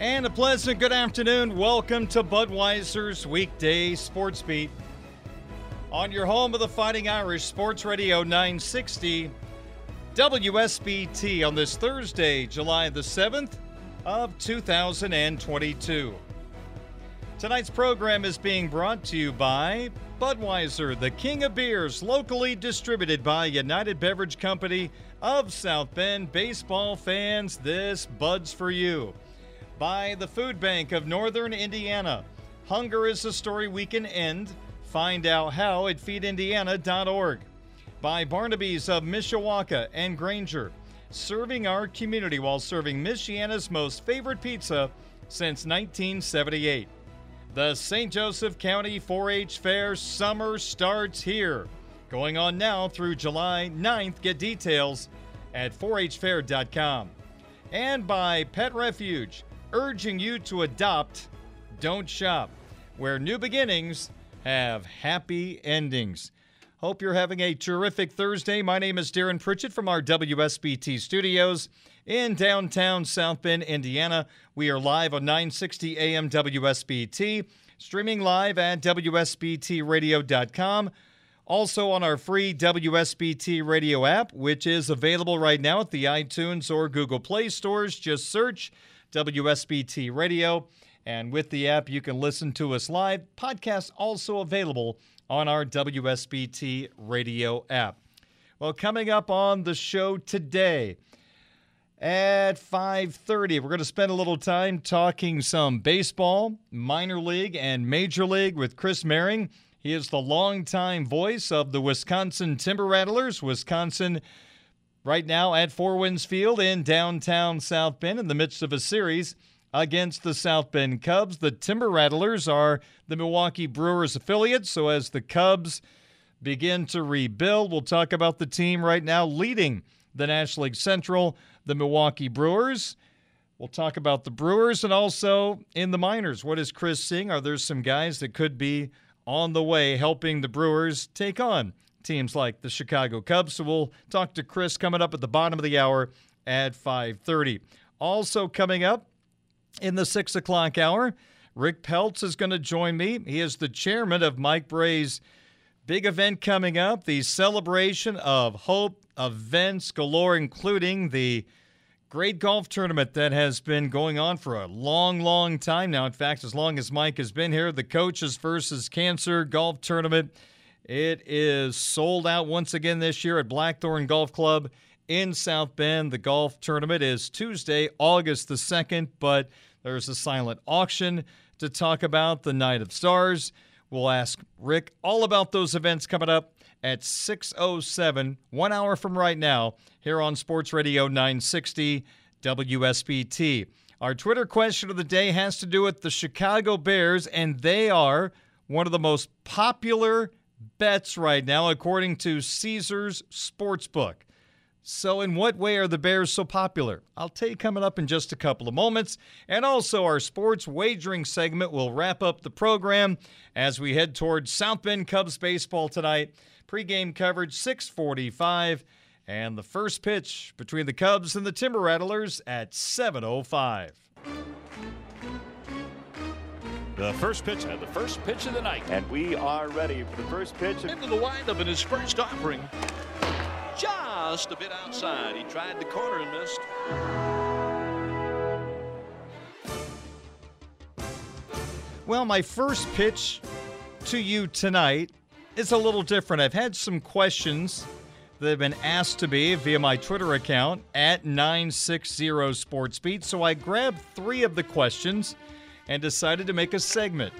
And a pleasant good afternoon. Welcome to Budweiser's weekday sports beat. On your home of the Fighting Irish, Sports Radio 960 WSBT on this Thursday, July the 7th of 2022. Tonight's program is being brought to you by Budweiser, the king of beers, locally distributed by United Beverage Company of South Bend. Baseball fans, this Bud's for you. By the Food Bank of Northern Indiana. Hunger is a story we can end. Find out how at feedindiana.org. By Barnaby's of Mishawaka and Granger, serving our community while serving Michiana's most favorite pizza since 1978. The St. Joseph County 4 H Fair summer starts here. Going on now through July 9th. Get details at 4hfair.com. And by Pet Refuge, urging you to adopt, don't shop, where new beginnings have happy endings. Hope you're having a terrific Thursday. My name is Darren Pritchett from our WSBT studios in downtown South Bend, Indiana. We are live on 960 AM WSBT, streaming live at WSBTradio.com. Also on our free WSBT radio app, which is available right now at the iTunes or Google Play stores. Just search WSBT Radio. And with the app, you can listen to us live. Podcasts also available on our WSBT radio app. Well, coming up on the show today at 5:30, we're going to spend a little time talking some baseball, minor league and major league with Chris Mehring. He is the longtime voice of the Wisconsin Timber Rattlers. Wisconsin right now at Four Winds Field in downtown South Bend in the midst of a series against the South Bend Cubs. The Timber Rattlers are the Milwaukee Brewers affiliate, so as the Cubs begin to rebuild, we'll talk about the team right now leading the National League Central, the Milwaukee Brewers. We'll talk about the Brewers and also in the minors. What is Chris seeing? Are there some guys that could be on the way helping the Brewers take on teams like the Chicago Cubs? So we'll talk to Chris coming up at the bottom of the hour at 5:30. Also coming up in the six o'clock hour, Rick Peltz is going to join me. He is the chairman of Mike Brey's big event coming up, the celebration of hope events galore, including the great golf tournament that has been going on for a long, long time now. In fact, as long as Mike has been here, the Coaches versus Cancer Golf Tournament. It is sold out once again this year at Blackthorn Golf Club in South Bend. The golf tournament is Tuesday, August the 2nd, but there's a silent auction to talk about the Night of Stars. We'll ask Rick all about those events coming up at 6:07, 1 hour from right now, here on Sports Radio 960 WSBT. Our Twitter question of the day has to do with the Chicago Bears and they are one of the most popular bets right now according to Caesars Sportsbook. So, in what way are the Bears so popular? I'll tell you coming up in just a couple of moments. And also, our sports wagering segment will wrap up the program as we head towards South Bend Cubs baseball tonight. Pre-game coverage 645 and the first pitch between the Cubs and the Timber Rattlers at 705. The first pitch and the first pitch of the night. And we are ready for the first pitch. Into the windup in his first offering. Just a bit outside. He tried the corner and missed. Well, my first pitch to you tonight is a little different. I've had some questions that have been asked to me via my Twitter account at 960 SportsBeat. So I grabbed three of the questions and decided to make a segment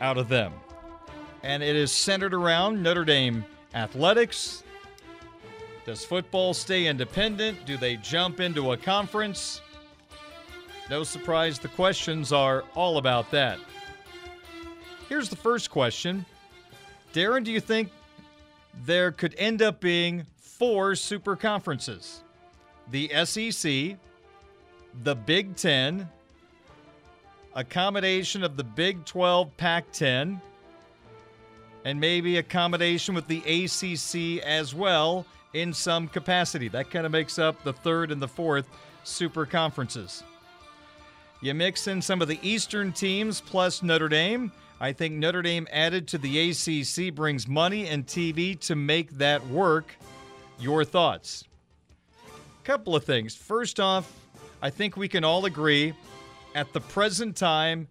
out of them. And it is centered around Notre Dame athletics. Does football stay independent? Do they jump into a conference? No surprise, the questions are all about that. Here's the first question Darren, do you think there could end up being four super conferences? The SEC, the Big Ten, a combination of the Big 12, Pac 10, and maybe a combination with the ACC as well in some capacity. That kind of makes up the third and the fourth super conferences. You mix in some of the Eastern teams plus Notre Dame. I think Notre Dame added to the ACC brings money and TV to make that work. Your thoughts? Couple of things. First off, I think we can all agree at the present time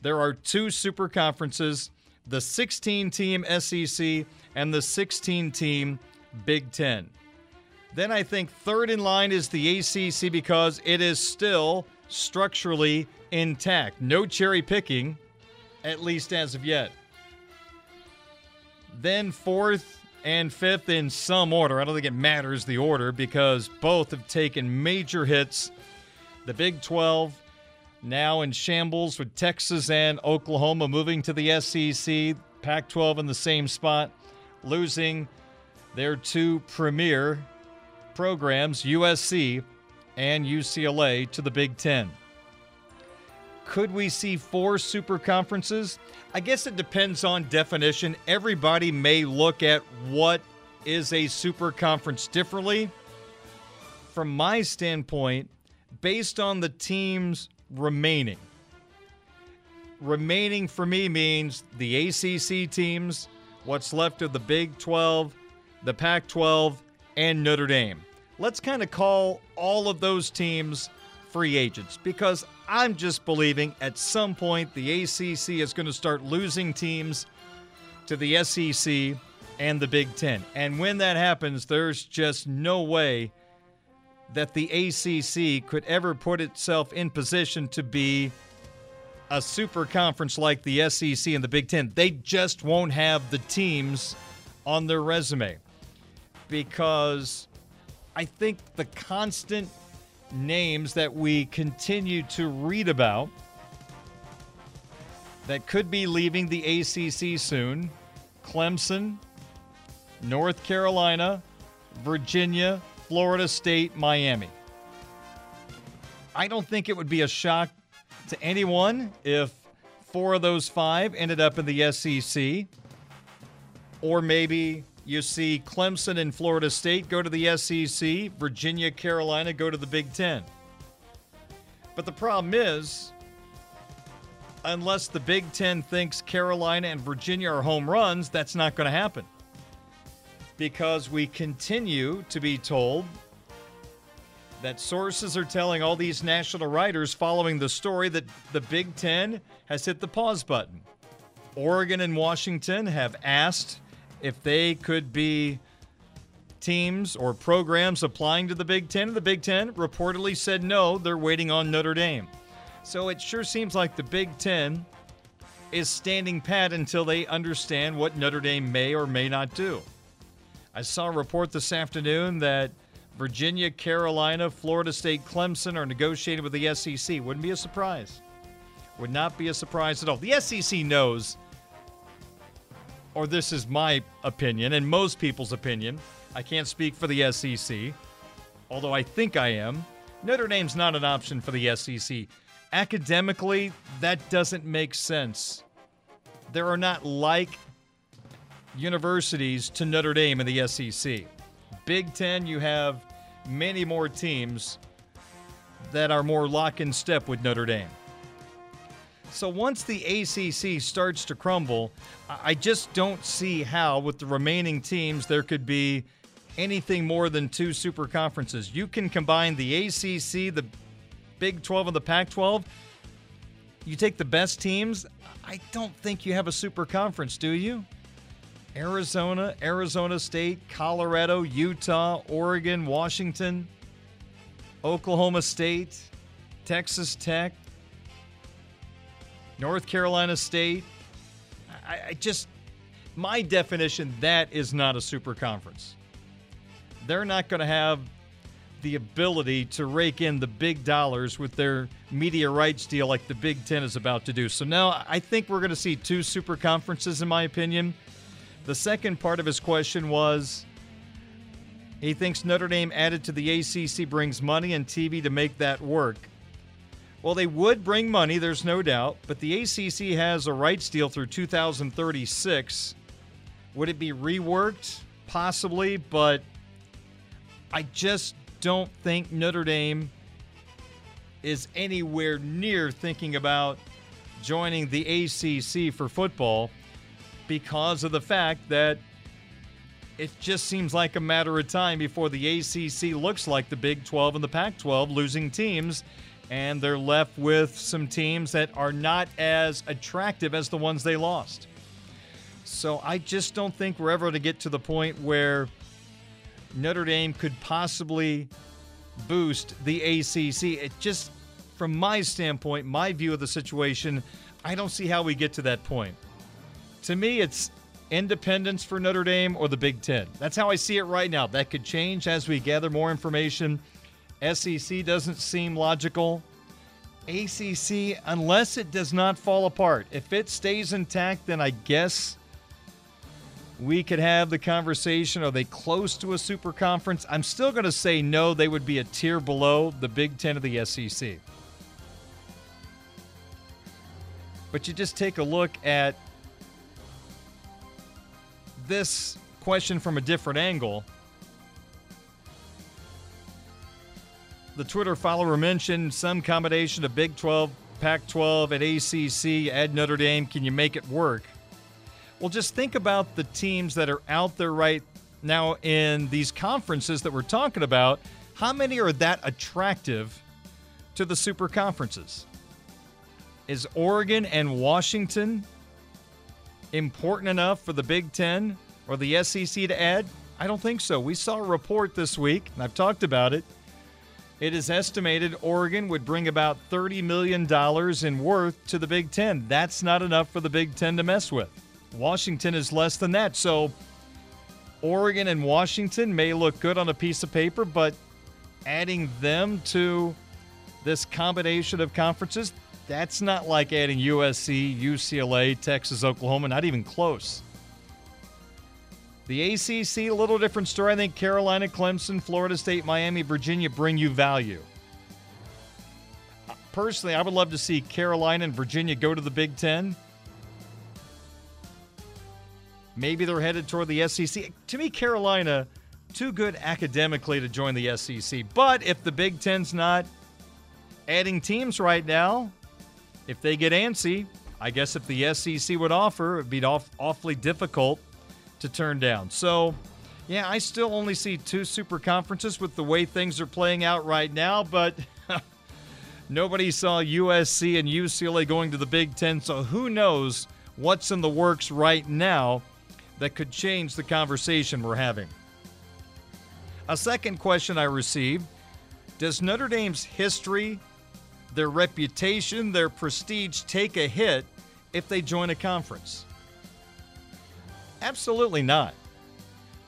there are two super conferences the 16 team SEC and the 16 team Big Ten. Then I think third in line is the ACC because it is still structurally intact. No cherry picking at least as of yet. Then fourth and fifth in some order. I don't think it matters the order because both have taken major hits. The Big 12 now in shambles with Texas and Oklahoma moving to the SEC. Pac 12 in the same spot, losing their two premier programs, USC and UCLA, to the Big Ten. Could we see four super conferences? I guess it depends on definition. Everybody may look at what is a super conference differently. From my standpoint, based on the teams remaining, remaining for me means the ACC teams, what's left of the Big 12, the Pac 12, and Notre Dame. Let's kind of call all of those teams free agents because I'm just believing at some point the ACC is going to start losing teams to the SEC and the Big Ten. And when that happens, there's just no way that the ACC could ever put itself in position to be a super conference like the SEC and the Big Ten. They just won't have the teams on their resume because I think the constant names that we continue to read about that could be leaving the ACC soon Clemson, North Carolina, Virginia, Florida State, Miami. I don't think it would be a shock to anyone if four of those five ended up in the SEC, or maybe you see Clemson and Florida State go to the SEC, Virginia, Carolina go to the Big Ten. But the problem is, unless the Big Ten thinks Carolina and Virginia are home runs, that's not going to happen. Because we continue to be told that sources are telling all these national writers following the story that the Big Ten has hit the pause button. Oregon and Washington have asked if they could be teams or programs applying to the Big Ten. The Big Ten reportedly said no, they're waiting on Notre Dame. So it sure seems like the Big Ten is standing pat until they understand what Notre Dame may or may not do. I saw a report this afternoon that Virginia, Carolina, Florida State, Clemson are negotiating with the SEC. Wouldn't be a surprise. Would not be a surprise at all. The SEC knows or this is my opinion and most people's opinion. I can't speak for the SEC, although I think I am. Notre Dame's not an option for the SEC. Academically, that doesn't make sense. There are not like universities to Notre Dame in the SEC. Big Ten, you have many more teams that are more lock in step with Notre Dame. So once the ACC starts to crumble, I just don't see how, with the remaining teams, there could be anything more than two super conferences. You can combine the ACC, the Big 12, and the Pac 12. You take the best teams. I don't think you have a super conference, do you? Arizona, Arizona State, Colorado, Utah, Oregon, Washington, Oklahoma State, Texas Tech, North Carolina State. I, I, just, my definition, that is not a super conference. They're not going to have the ability to rake in the big dollars with their media rights deal like the Big Ten is about to do. So now I think we're going to see two super conferences, in my opinion. The second part of his question was he thinks Notre Dame added to the ACC brings money and TV to make that work. Well, they would bring money, there's no doubt, but the ACC has a rights deal through 2036. Would it be reworked? Possibly, but I just don't think Notre Dame is anywhere near thinking about joining the ACC for football because of the fact that it just seems like a matter of time before the ACC looks like the Big 12 and the Pac 12 losing teams and they're left with some teams that are not as attractive as the ones they lost. So I just don't think we're ever going to get to the point where Notre Dame could possibly boost the ACC. It just, from my standpoint, my view of the situation, I don't see how we get to that point. To me, it's independence for Notre Dame or the Big Ten. That's how I see it right now. That could change as we gather more information SEC doesn't seem logical. ACC, unless it does not fall apart, if it stays intact, then I guess we could have the conversation. Are they close to a super conference? I'm still going to say no, they would be a tier below the Big Ten of the SEC. But you just take a look at this question from a different angle. the Twitter follower mentioned some combination of Big 12, Pac 12, and ACC, add Notre Dame. Can you make it work? Well, just think about the teams that are out there right now in these conferences that we're talking about. How many are that attractive to the super conferences? Is Oregon and Washington important enough for the Big Ten or the SEC to add? I don't think so. We saw a report this week, and I've talked about it it is estimated Oregon would bring about $30 million in worth to the Big Ten. That's not enough for the Big Ten to mess with. Washington is less than that. So Oregon and Washington may look good on a piece of paper, but adding them to this combination of conferences, that's not like adding USC, UCLA, Texas, Oklahoma, not even close. The ACC, a little different story. I think Carolina, Clemson, Florida State, Miami, Virginia bring you value. Personally, I would love to see Carolina and Virginia go to the Big Ten. Maybe they're headed toward the SEC. To me, Carolina, too good academically to join the SEC. But if the Big Ten's not adding teams right now, if they get antsy, I guess if the SEC would offer, it would be off, awfully difficult to turn down. So, yeah, I still only see two super conferences with the way things are playing out right now, but nobody saw USC and UCLA going to the Big Ten, so who knows what's in the works right now that could change the conversation we're having. A second question I received Does Notre Dame's history, their reputation, their prestige take a hit if they join a conference? Absolutely not.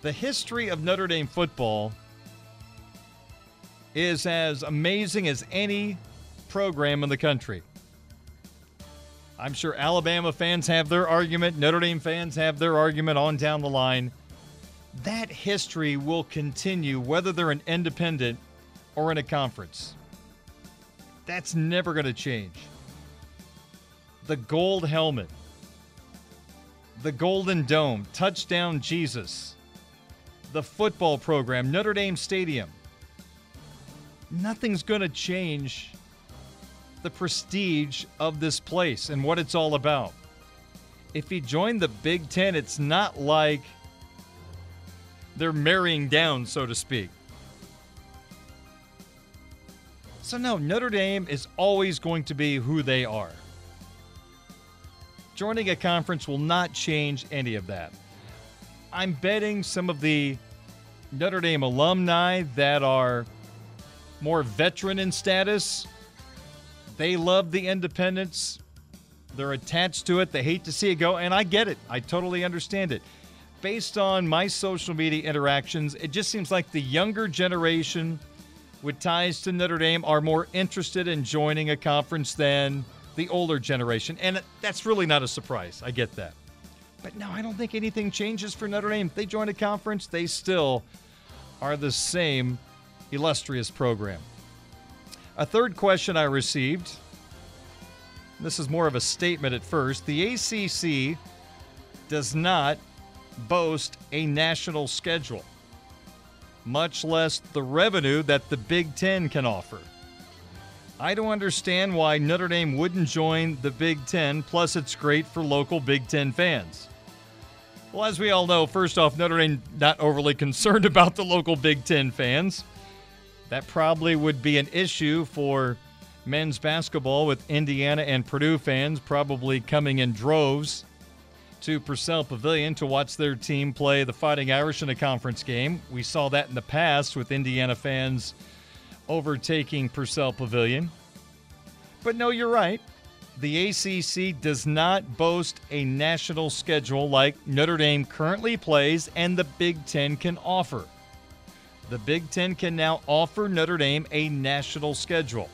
The history of Notre Dame football is as amazing as any program in the country. I'm sure Alabama fans have their argument, Notre Dame fans have their argument on down the line. That history will continue whether they're an independent or in a conference. That's never going to change. The gold helmet, the Golden Dome, Touchdown Jesus, the football program, Notre Dame Stadium. Nothing's going to change the prestige of this place and what it's all about. If he joined the Big Ten, it's not like they're marrying down, so to speak. So, no, Notre Dame is always going to be who they are. Joining a conference will not change any of that. I'm betting some of the Notre Dame alumni that are more veteran in status, they love the independence. They're attached to it. They hate to see it go, and I get it. I totally understand it. Based on my social media interactions, it just seems like the younger generation with ties to Notre Dame are more interested in joining a conference than the older generation. And that's really not a surprise. I get that. But no, I don't think anything changes for Notre Dame. If they join a conference, they still are the same illustrious program. A third question I received this is more of a statement at first. The ACC does not boast a national schedule, much less the revenue that the Big Ten can offer. I don't understand why Notre Dame wouldn't join the Big Ten, plus, it's great for local Big Ten fans. Well, as we all know, first off, Notre Dame not overly concerned about the local Big Ten fans. That probably would be an issue for men's basketball with Indiana and Purdue fans probably coming in droves to Purcell Pavilion to watch their team play the Fighting Irish in a conference game. We saw that in the past with Indiana fans overtaking Purcell Pavilion. But no, you're right. The ACC does not boast a national schedule like Notre Dame currently plays and the Big Ten can offer. The Big Ten can now offer Notre Dame a national schedule.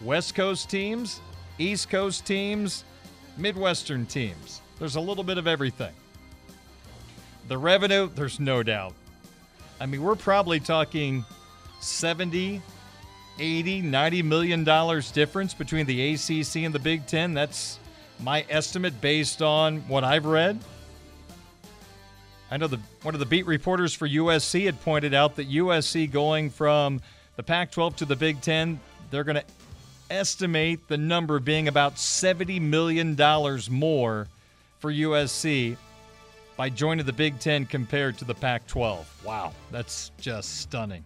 West Coast teams, East Coast teams, Midwestern teams. There's a little bit of everything. The revenue, there's no doubt. I mean, we're probably talking 70, 80, 90 million dollars difference between the ACC and the Big 10. That's my estimate based on what I've read. I know the one of the beat reporters for USC had pointed out that USC going from the Pac-12 to the Big 10, they're going to estimate the number being about $70 million more for USC by joining the Big Ten compared to the Pac 12. Wow, that's just stunning.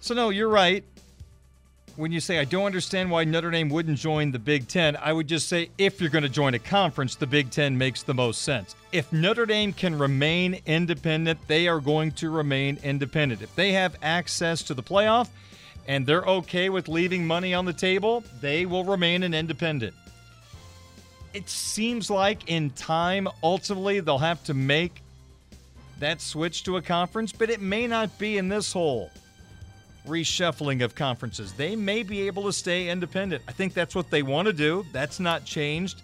So, no, you're right. When you say, I don't understand why Notre Dame wouldn't join the Big Ten, I would just say, if you're going to join a conference, the Big Ten makes the most sense. If Notre Dame can remain independent, they are going to remain independent. If they have access to the playoff, and they're okay with leaving money on the table, they will remain an independent. It seems like in time, ultimately, they'll have to make that switch to a conference, but it may not be in this whole reshuffling of conferences. They may be able to stay independent. I think that's what they want to do. That's not changed.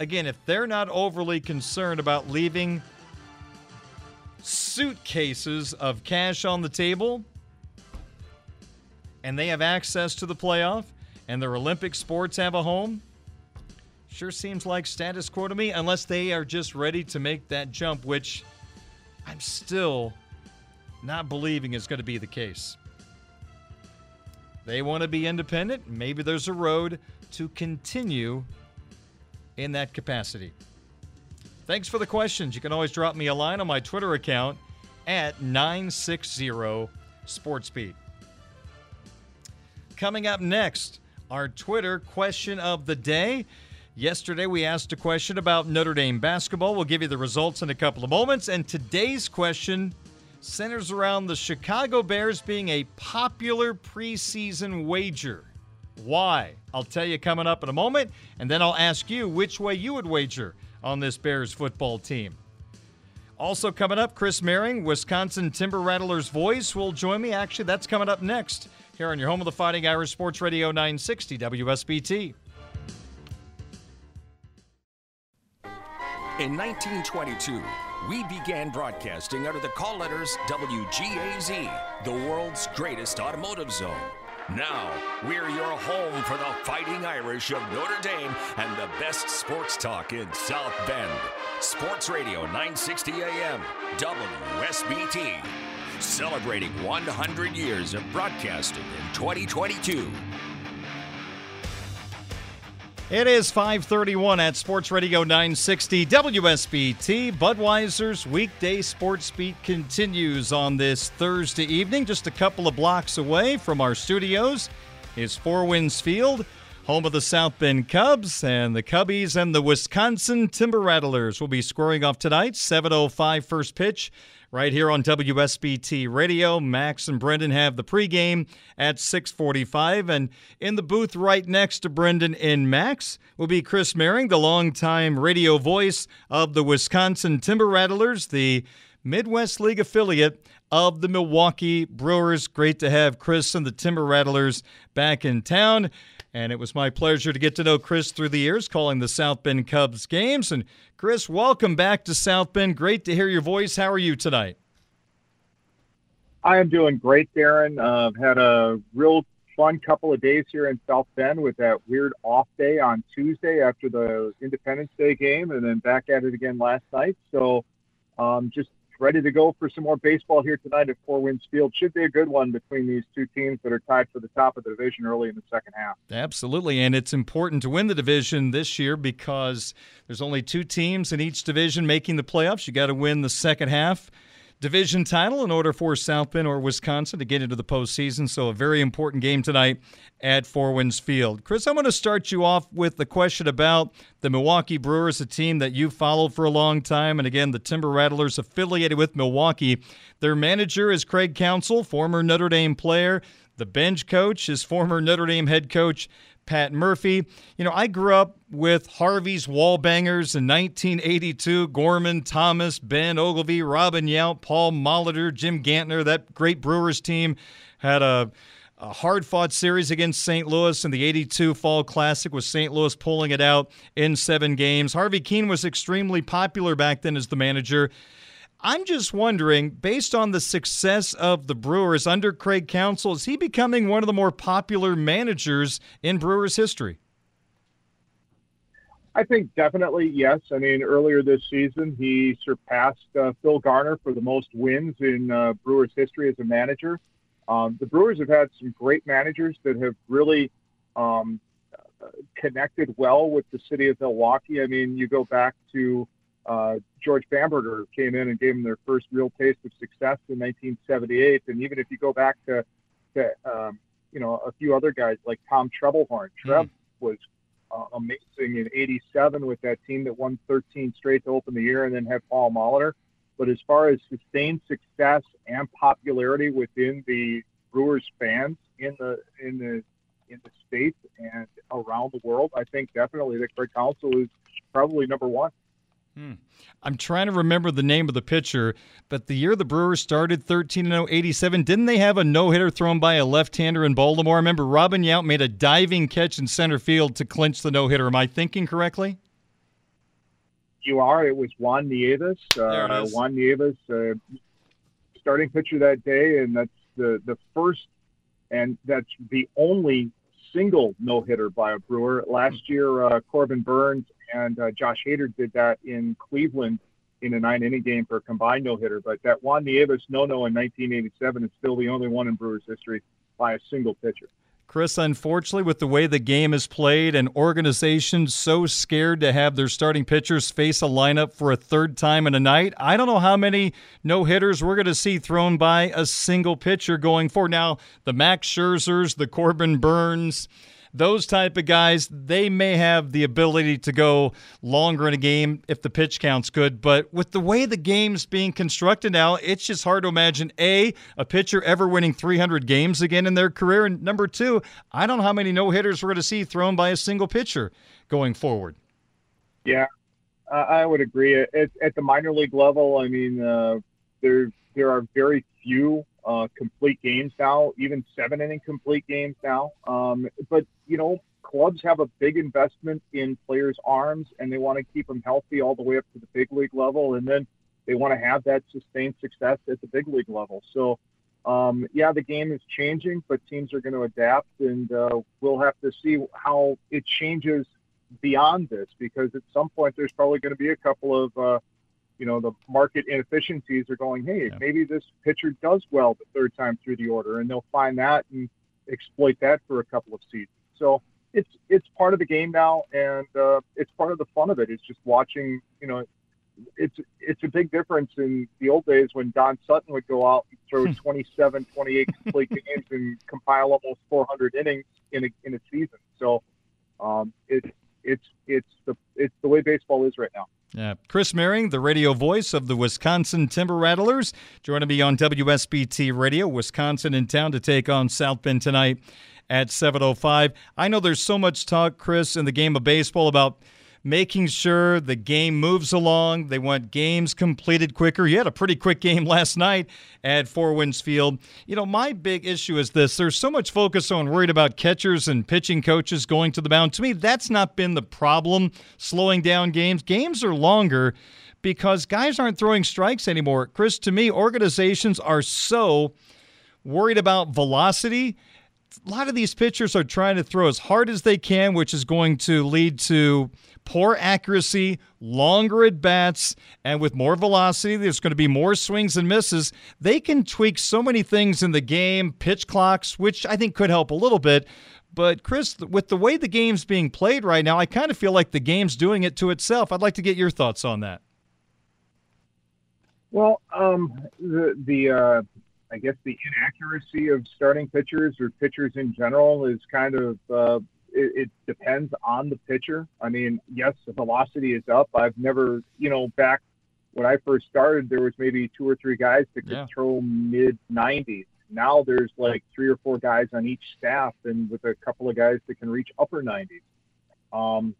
Again, if they're not overly concerned about leaving suitcases of cash on the table, and they have access to the playoff and their Olympic sports have a home, sure seems like status quo to me, unless they are just ready to make that jump, which I'm still not believing is going to be the case. They want to be independent. Maybe there's a road to continue in that capacity. Thanks for the questions. You can always drop me a line on my Twitter account at 960 SportsBeat. Coming up next, our Twitter question of the day. Yesterday, we asked a question about Notre Dame basketball. We'll give you the results in a couple of moments. And today's question centers around the Chicago Bears being a popular preseason wager. Why? I'll tell you coming up in a moment. And then I'll ask you which way you would wager on this Bears football team. Also, coming up, Chris Mehring, Wisconsin Timber Rattlers voice, will join me. Actually, that's coming up next here on your home of the Fighting Irish Sports Radio 960 WSBT. In 1922, we began broadcasting under the call letters WGAZ, the world's greatest automotive zone. Now, we're your home for the Fighting Irish of Notre Dame and the best sports talk in South Bend. Sports Radio 960 AM, WSBT celebrating 100 years of broadcasting in 2022. It is 531 at Sports Radio 960 WSBT. Budweiser's weekday sports beat continues on this Thursday evening. Just a couple of blocks away from our studios is Four Winds Field, home of the South Bend Cubs, and the Cubbies and the Wisconsin Timber Rattlers will be scoring off tonight. 7.05 first pitch right here on WSBT Radio. Max and Brendan have the pregame at 6:45, and in the booth right next to Brendan and Max will be Chris Mehring, the longtime radio voice of the Wisconsin Timber Rattlers, the Midwest League affiliate of the Milwaukee Brewers. Great to have Chris and the Timber Rattlers back in town. And it was my pleasure to get to know Chris through the years, calling the South Bend Cubs games. And Chris, welcome back to South Bend. Great to hear your voice. How are you tonight? I am doing great, Darren. I've uh, had a real fun couple of days here in South Bend with that weird off day on Tuesday after the Independence Day game, and then back at it again last night. So, um, just ready to go for some more baseball here tonight at Four Winds Field. Should be a good one between these two teams that are tied for the top of the division early in the second half. Absolutely, and it's important to win the division this year because there's only two teams in each division making the playoffs. You got to win the second half division title in order for South Bend or Wisconsin to get into the postseason. So, a very important game tonight at Four Winds Field. Chris, I'm going to start you off with the question about the Milwaukee Brewers, a team that you've followed for a long time. And again, the Timber Rattlers affiliated with Milwaukee. Their manager is Craig Counsell, former Notre Dame player. The bench coach is former Notre Dame head coach Pat Murphy. You know, I grew up with Harvey's Wallbangers in 1982. Gorman, Thomas, Ben Oglivie, Robin Yount, Paul Molitor, Jim Gantner. That great Brewers team had a, a hard fought series against St. Louis in the 82 Fall Classic with St. Louis pulling it out in seven games. Harvey Kuenn was extremely popular back then as the manager. I'm just wondering, based on the success of the Brewers under Craig Counsell, is he becoming one of the more popular managers in Brewers history? I think definitely yes. I mean, earlier this season, he surpassed uh, Phil Garner for the most wins in uh, Brewers history as a manager. Um, the Brewers have had some great managers that have really um, connected well with the city of Milwaukee. I mean, you go back to uh, George Bamberger came in and gave them their first real taste of success in 1978. And even if you go back to, to um, you know, a few other guys like Tom Trebelhorn, Trev mm. was uh, amazing in 87 with that team that won 13 straight to open the year and then had Paul Molitor. But as far as sustained success and popularity within the Brewers fans in the in the in the states and around the world, I think definitely that Craig Counsell is probably number one. Hmm. I'm trying to remember the name of the pitcher, but the year the Brewers started 13 0 87, didn't they have a no hitter thrown by a left hander in Baltimore? I remember Robin Yount made a diving catch in center field to clinch the no hitter. Am I thinking correctly? You are. It was Juan Nieves. Uh, Juan Nieves, uh, starting pitcher that day, and that's the, the first and that's the only single no hitter by a Brewer. Last year, uh, Corbin Burnes and uh, Josh Hader did that in Cleveland in a nine inning game for a combined no hitter. But that Juan Nieves no no in 1987 is still the only one in Brewers history by a single pitcher. Chris, unfortunately, with the way the game is played and organizations so scared to have their starting pitchers face a lineup for a third time in a night, I don't know how many no hitters we're going to see thrown by a single pitcher going forward. Now, the Max Scherzers, the Corbin Burnes, those type of guys, they may have the ability to go longer in a game if the pitch count's good. But with the way the game's being constructed now, it's just hard to imagine A, a pitcher ever winning 300 games again in their career. And number two, I don't know how many no hitters we're going to see thrown by a single pitcher going forward. Yeah, I would agree. At, at, the minor league level, I mean, uh, there there are very few uh, complete games now, even seven inning complete games now. Um, but you know, clubs have a big investment in players' arms, and they want to keep them healthy all the way up to the big league level, and then they want to have that sustained success at the big league level. So. Um, yeah, the game is changing, but teams are going to adapt, and uh, we'll have to see how it changes beyond this because at some point there's probably going to be a couple of uh, you know the market inefficiencies are going hey yeah. maybe this pitcher does well the third time through the order and they'll find that and exploit that for a couple of seasons so it's it's part of the game now, and uh, it's part of the fun of it. It's just watching. You know, it's it's a big difference in the old days when Don Sutton would go out and throw 27, 28 complete games and compile almost 400 innings in a in a season. So um, it, it's it's the it's the way baseball is right now. Yeah. Chris Mehring, the radio voice of the Wisconsin Timber Rattlers, joining me on WSBT Radio. Wisconsin in town to take on South Bend tonight at 7:05. I know there's so much talk, Chris, in the game of baseball about making sure the game moves along. They want games completed quicker. You had a pretty quick game last night at Four Winds Field. You know, my big issue is this there's so much focus on worried about catchers and pitching coaches going to the mound. To me, that's not been the problem, slowing down games. Games are longer because guys aren't throwing strikes anymore. Chris, to me, organizations are so worried about velocity a lot of these pitchers are trying to throw as hard as they can, which is going to lead to poor accuracy, longer at bats, and with more velocity, there's going to be more swings and misses. They can tweak so many things in the game, pitch clocks, which I think could help a little bit. But Chris, with the way the game's being played right now, I kind of feel like the game's doing it to itself. I'd like to get your thoughts on that. Well, um, the the uh, I guess the inaccuracy of starting pitchers or pitchers in general is kind of uh, it, it, depends on the pitcher. I mean, yes, the velocity is up. I've never, you know, back when I first started, there was maybe two or three guys that could yeah. throw mid 90s. Now there's like three or four guys on each staff, and with a couple of guys that can reach upper 90s. Um,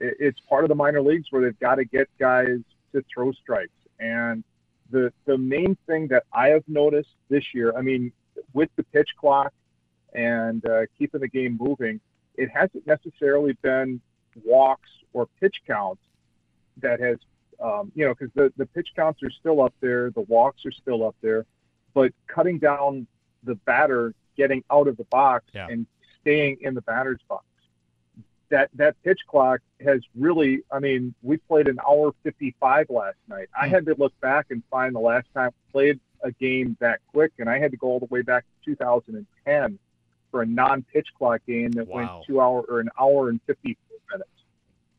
it, it's part of the minor leagues where they've got to get guys to throw strikes. And the the main thing that I have noticed this year, I mean, with the pitch clock and uh, keeping the game moving, it hasn't necessarily been walks or pitch counts that has, um, you know, because the, the pitch counts are still up there, the walks are still up there, but cutting down the batter getting out of the box yeah. and staying in the batter's box. That that pitch clock has really, I mean, we played an hour 55 last night. I hmm. had to look back and find the last time we played a game that quick, and I had to go all the way back to 2010 for a non-pitch clock game that wow. went two hour or an hour and 54 minutes,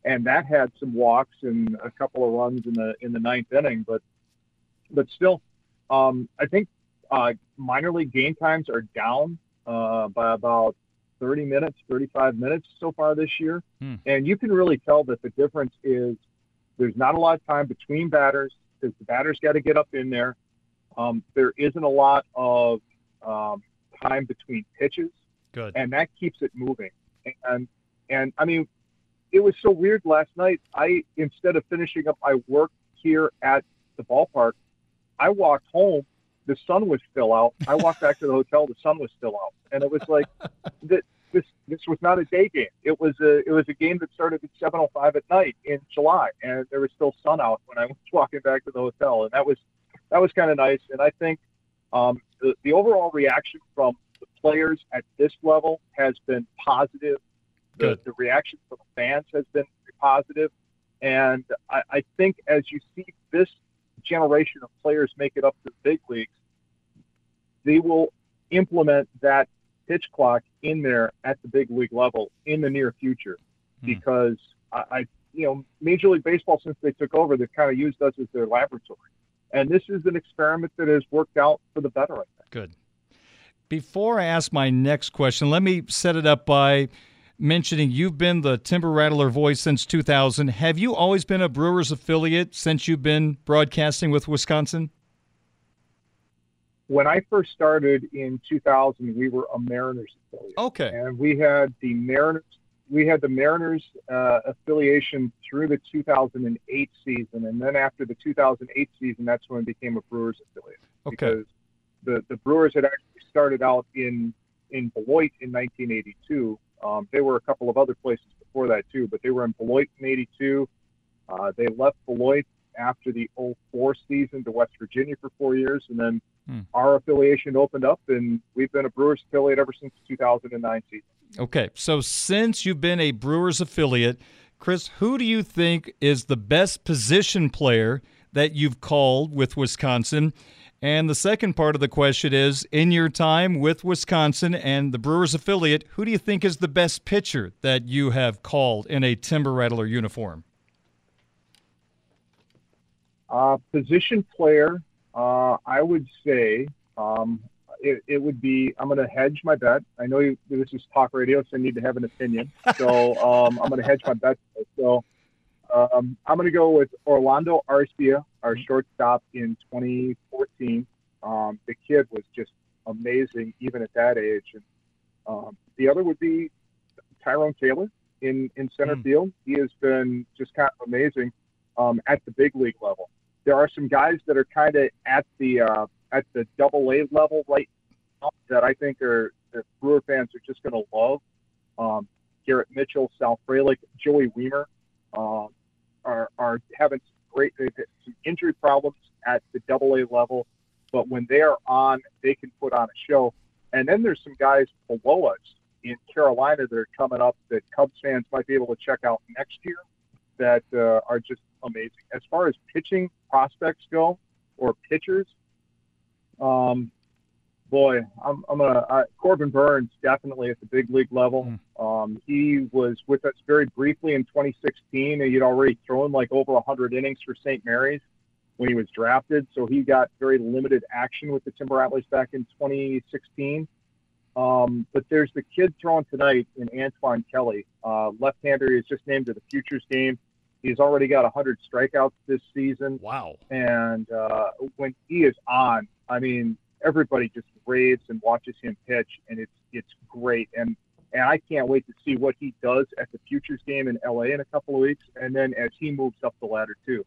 and that had some walks and a couple of runs in the in the ninth inning. But but still, um, I think uh, minor league game times are down uh, by about 30 minutes, 35 minutes so far this year, hmm. and you can really tell that the difference is there's not a lot of time between batters because the batters got to get up in there. Um, there isn't a lot of um, time between pitches. Good. And that keeps it moving. And and I mean, it was so weird last night. I instead of finishing up my work here at the ballpark, I walked home. The sun was still out. I walked back to the hotel. The sun was still out, and it was like that. This this was not a day game. It was a it was a game that started at 7:05 at night in July, and there was still sun out when I was walking back to the hotel, and that was that was kind of nice. And I think um, the the overall reaction from players at this level has been positive. The, the reaction from the fans has been positive. And I, I think as you see this generation of players make it up to the big leagues, they will implement that pitch clock in there at the big league level in the near future hmm. because I, I, you know, Major League Baseball, since they took over, they've kind of used us as their laboratory. And this is an experiment that has worked out for the better, I think. Good. Before I ask my next question, let me set it up by mentioning you've been the Timber Rattler voice since 2000. Have you always been a Brewers affiliate since you've been broadcasting with Wisconsin? When I first started in 2000, we were a Mariners affiliate. Okay. And we had the Mariners we had the Mariners uh, affiliation through the 2008 season, and then after the 2008 season, that's when it became a Brewers affiliate. Okay. Because the the Brewers had actually started out in in Beloit in 1982. Um, they were a couple of other places before that too, but they were in Beloit in '82. Uh, they left Beloit after the 04 season to West Virginia for four years, and then hmm. our affiliation opened up, and we've been a Brewers affiliate ever since 2009 season. Okay, so since you've been a Brewers affiliate, Chris, who do you think is the best position player that you've called with Wisconsin? And the second part of the question is In your time with Wisconsin and the Brewers affiliate, who do you think is the best pitcher that you have called in a Timber Rattler uniform? Uh, position player, uh, I would say um, it, it, would be I'm going to hedge my bet. I know you, this is talk radio, so I need to have an opinion. So um, I'm going to hedge my bet. So um, I'm going to go with Orlando Arcia, our mm-hmm. shortstop in 2014. Um, the kid was just amazing, even at that age. And um, the other would be Tyrone Taylor in, in center mm. field. He has been just kind of amazing um, at the big league level. There are some guys that are kind of at the uh, at the double A level right now that I think are the Brewer fans are just going to love. Um, Garrett Mitchell, Sal Frelick, Joey Wiemer um, are, are having some great some injury problems at the double A level, but when they are on, they can put on a show. And then there's some guys below us in Carolina that are coming up that Cubs fans might be able to check out next year that uh, are just amazing. As far as pitching prospects go or pitchers, um, boy, I'm, I'm gonna uh, Corbin Burnes definitely at the big league level. Mm. Um, he was with us very briefly in 2016, and he'd already thrown like over 100 innings for St. Mary's when he was drafted. So he got very limited action with the Timber Rattlers back in 2016. Um, but there's the kid thrown tonight in Antoine Kelly, uh, left-hander. He's just named to the Futures game. He's already got 100 strikeouts this season. Wow! And uh, when he is on, I mean, everybody just raves and watches him pitch, and it's it's great. And and I can't wait to see what he does at the Futures game in LA in a couple of weeks, and then as he moves up the ladder too.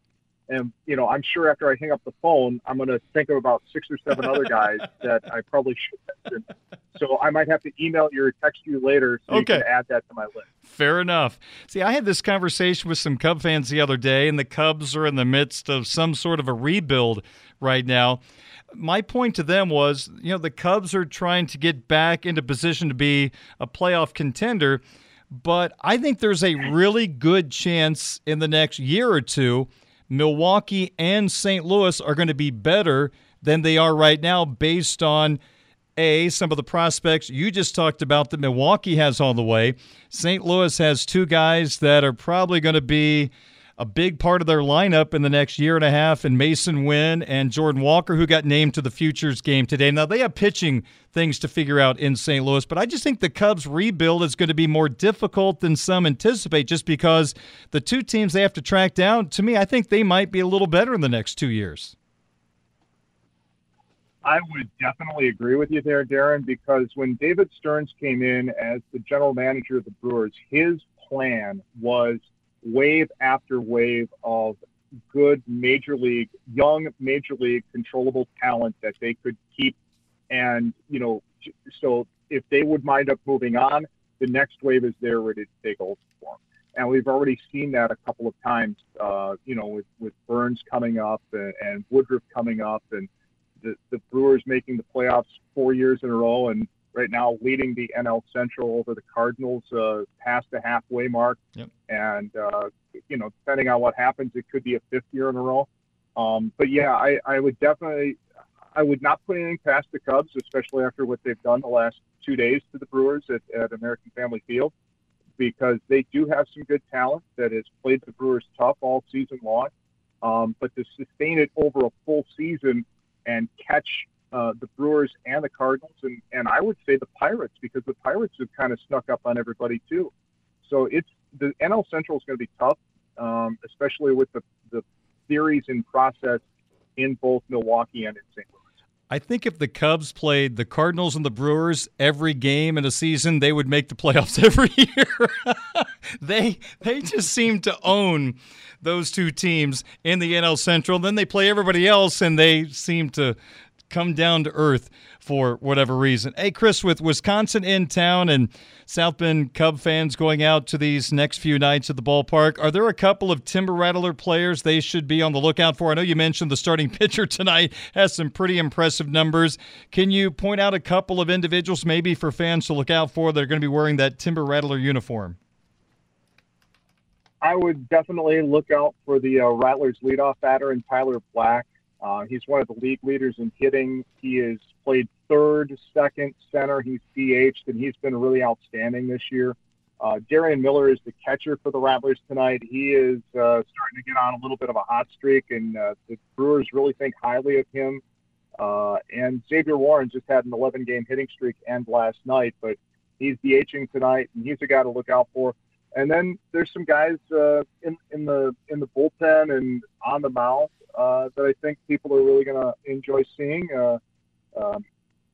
And you know, I'm sure after I hang up the phone, I'm going to think of about six or seven other guys that I probably should mention. So I might have to email you or text you later so okay. you can add that to my list. Fair enough. See, I had this conversation with some Cub fans the other day, and the Cubs are in the midst of some sort of a rebuild right now. My point to them was, you know, the Cubs are trying to get back into position to be a playoff contender, but I think there's a really good chance in the next year or two Milwaukee and St. Louis are going to be better than they are right now based on a some of the prospects you just talked about that Milwaukee has on the way. St. Louis has two guys that are probably going to be a big part of their lineup in the next year and a half and Masyn Winn and Jordan Walker, who got named to the Futures game today. Now, they have pitching things to figure out in St. Louis, but I just think the Cubs' rebuild is going to be more difficult than some anticipate just because the two teams they have to track down, to me, I think they might be a little better in the next two years. I would definitely agree with you there, Darren, because when David Stearns came in as the general manager of the Brewers, his plan was – wave after wave of good major league, young major league controllable talent that they could keep. And, you know, so if they would mind up moving on, the next wave is there ready to take over for them. And we've already seen that a couple of times, uh, you know, with, with Burnes coming up and, and Woodruff coming up and the, the Brewers making the playoffs four years in a row and right now leading the NL Central over the Cardinals uh, past the halfway mark. Yep. And, uh, you know, depending on what happens, it could be a fifth year in a row. Um, but yeah, I, I would definitely, I would not put anything past the Cubs, especially after what they've done the last two days to the Brewers at, at American Family Field, because they do have some good talent that has played the Brewers tough all season long. Um, but to sustain it over a full season and catch uh, the Brewers and the Cardinals, and, and I would say the Pirates because the Pirates have kind of snuck up on everybody too. So it's the NL Central is going to be tough, um, especially with the, the theories in process in both Milwaukee and in St. Louis. I think if the Cubs played the Cardinals and the Brewers every game in a season, they would make the playoffs every year. they they just seem to own those two teams in the NL Central. Then they play everybody else, and they seem to come down to earth for whatever reason. Hey, Chris, with Wisconsin in town and South Bend Cub fans going out to these next few nights at the ballpark, are there a couple of Timber Rattler players they should be on the lookout for? I know you mentioned the starting pitcher tonight has some pretty impressive numbers. Can you point out a couple of individuals maybe for fans to look out for that are going to be wearing that Timber Rattler uniform? I would definitely look out for the uh, Rattlers leadoff batter and Tyler Black. Uh, he's one of the league leaders in hitting. He has played third, second, center. He's DH'd, and he's been really outstanding this year. Uh, Darrien Miller is the catcher for the Rattlers tonight. He is uh, starting to get on a little bit of a hot streak, and uh, the Brewers really think highly of him. Uh, and Xavier Warren just had an 11 game hitting streak end last night, but he's DHing tonight, and he's a guy to look out for. And then there's some guys uh, in, in the in the bullpen and on the mound uh, that I think people are really going to enjoy seeing. Uh, um,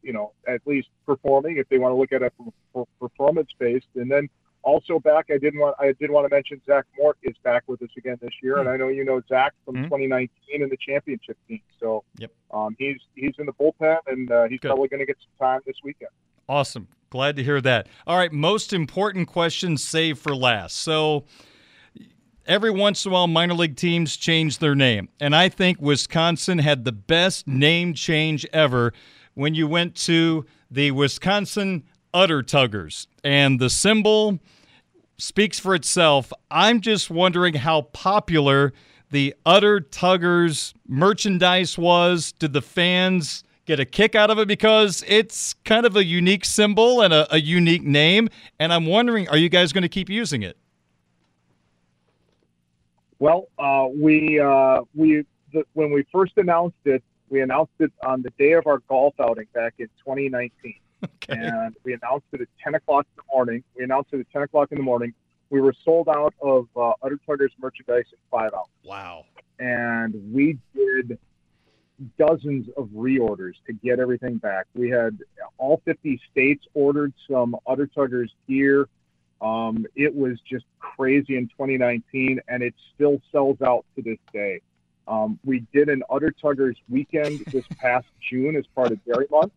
you know, at least performing if they want to look at it from performance based. And then also back, I didn't want I did want to mention Zach Mort is back with us again this year, and I know you know Zach from mm-hmm. 2019 in the championship team. So yep. um, he's he's in the bullpen, and uh, he's Good. probably going to get some time this weekend. Awesome. Glad to hear that. All right, most important question saved for last. So every once in a while minor league teams change their name and i think wisconsin had the best name change ever when you went to the wisconsin udder tuggers and the symbol speaks for itself i'm just wondering how popular the udder tuggers merchandise was did the fans get a kick out of it because it's kind of a unique symbol and a, a unique name and i'm wondering are you guys going to keep using it well, uh, we uh, we the, when we first announced it, we announced it on the day of our golf outing back in 2019, okay. and we announced it at 10 o'clock in the morning. We announced it at 10 o'clock in the morning. We were sold out of uh, Udder Tuggers merchandise in five hours. Wow! And we did dozens of reorders to get everything back. We had all 50 states ordered some Udder Tuggers gear. Um, it was just crazy in 2019, and it still sells out to this day. Um, we did an Udder Tuggers weekend this past June as part of Dairy Month.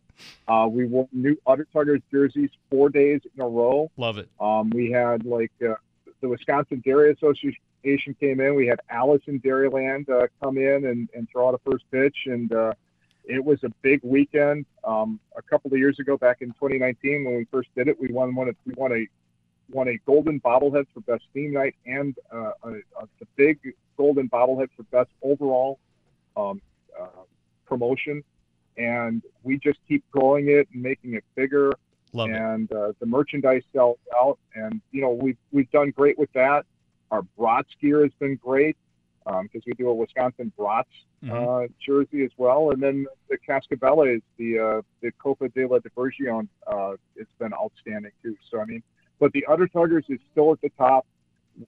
Uh, we wore new Udder Tuggers jerseys four days in a row. Love it. Um, we had like uh, the Wisconsin Dairy Association came in. We had Alice in Dairyland uh, come in and, and throw out a first pitch, and uh, it was a big weekend. Um, a couple of years ago, back in 2019, when we first did it, we won one. Of, we won a won a golden bobblehead for best theme night and uh, a, a, the big golden bobblehead for best overall um, uh, promotion. And we just keep growing it and making it bigger. Love and uh, the merchandise sells out. And you know we've we've done great with that. Our Brats gear has been great because um, we do a Wisconsin Brats mm-hmm. uh, jersey as well. And then the Cascabeles, the uh, the Copa de la Diversion, uh, it's been outstanding too. So I mean, but the Udder Tuggers is still at the top.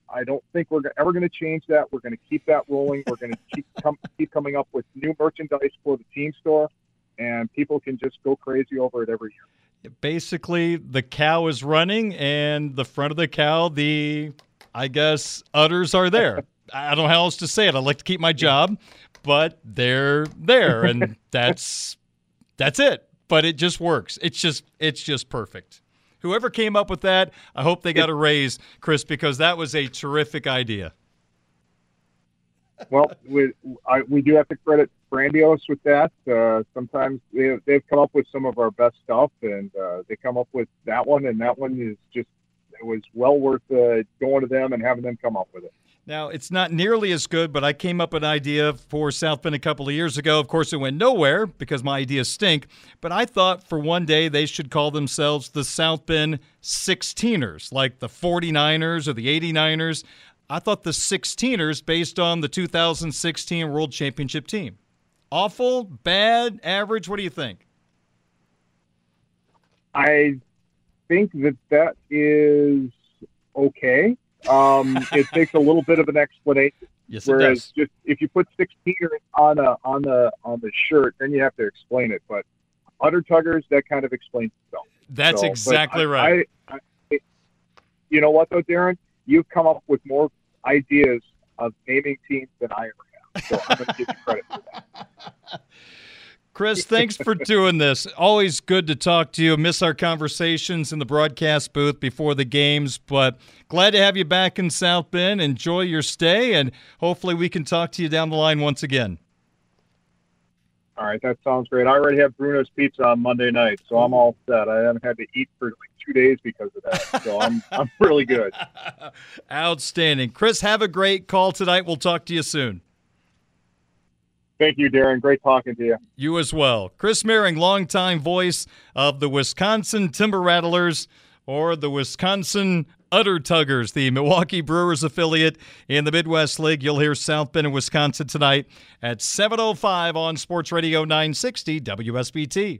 I don't think we're ever going to change that. We're going to keep that rolling. We're going to keep com- keep coming up with new merchandise for the team store, and people can just go crazy over it every year. Basically, the cow is running, and the front of the cow, the I guess udders are there. I don't know how else to say it. I like to keep my job, but they're there, and that's that's it. But it just works. It's just it's just perfect. Whoever came up with that, I hope they got a raise, Chris, because that was a terrific idea. Well, we I, we do have to credit Brandiose with that. Uh, sometimes they, they've come up with some of our best stuff, and uh, they come up with that one, and that one is just it was well worth uh, going to them and having them come up with it. Now, it's not nearly as good, but I came up with an idea for South Bend a couple of years ago. Of course, it went nowhere because my ideas stink. But I thought for one day they should call themselves the South Bend 16ers, like the 49ers or the 89ers. I thought the 16ers based on the 2016 World Championship team. Awful, bad, average? What do you think? I think that that is okay. Um, it takes a little bit of an explanation. Yes, Whereas just if you put 16 on a on the on the shirt, then you have to explain it. But Udder Tuggers, that kind of explains itself. That's so, exactly right. I, I, you know what though, Darren? You've come up with more ideas of naming teams than I ever have. So I'm going to give you credit for that. Chris, thanks for doing this. Always good to talk to you. Miss our conversations in the broadcast booth before the games, but glad to have you back in South Bend. Enjoy your stay, and hopefully we can talk to you down the line once again. All right, that sounds great. I already have Bruno's Pizza on Monday night, so I'm all set. I haven't had to eat for like two days because of that, so I'm I'm really good. Outstanding, Chris. Have a great call tonight. We'll talk to you soon. Thank you, Darren. Great talking to you. You as well. Chris Mehring, longtime voice of the Wisconsin Timber Rattlers or the Wisconsin Udder Tuggers, the Milwaukee Brewers affiliate in the Midwest League. You'll hear South Bend in Wisconsin tonight at 7.05 on Sports Radio 960 WSBT.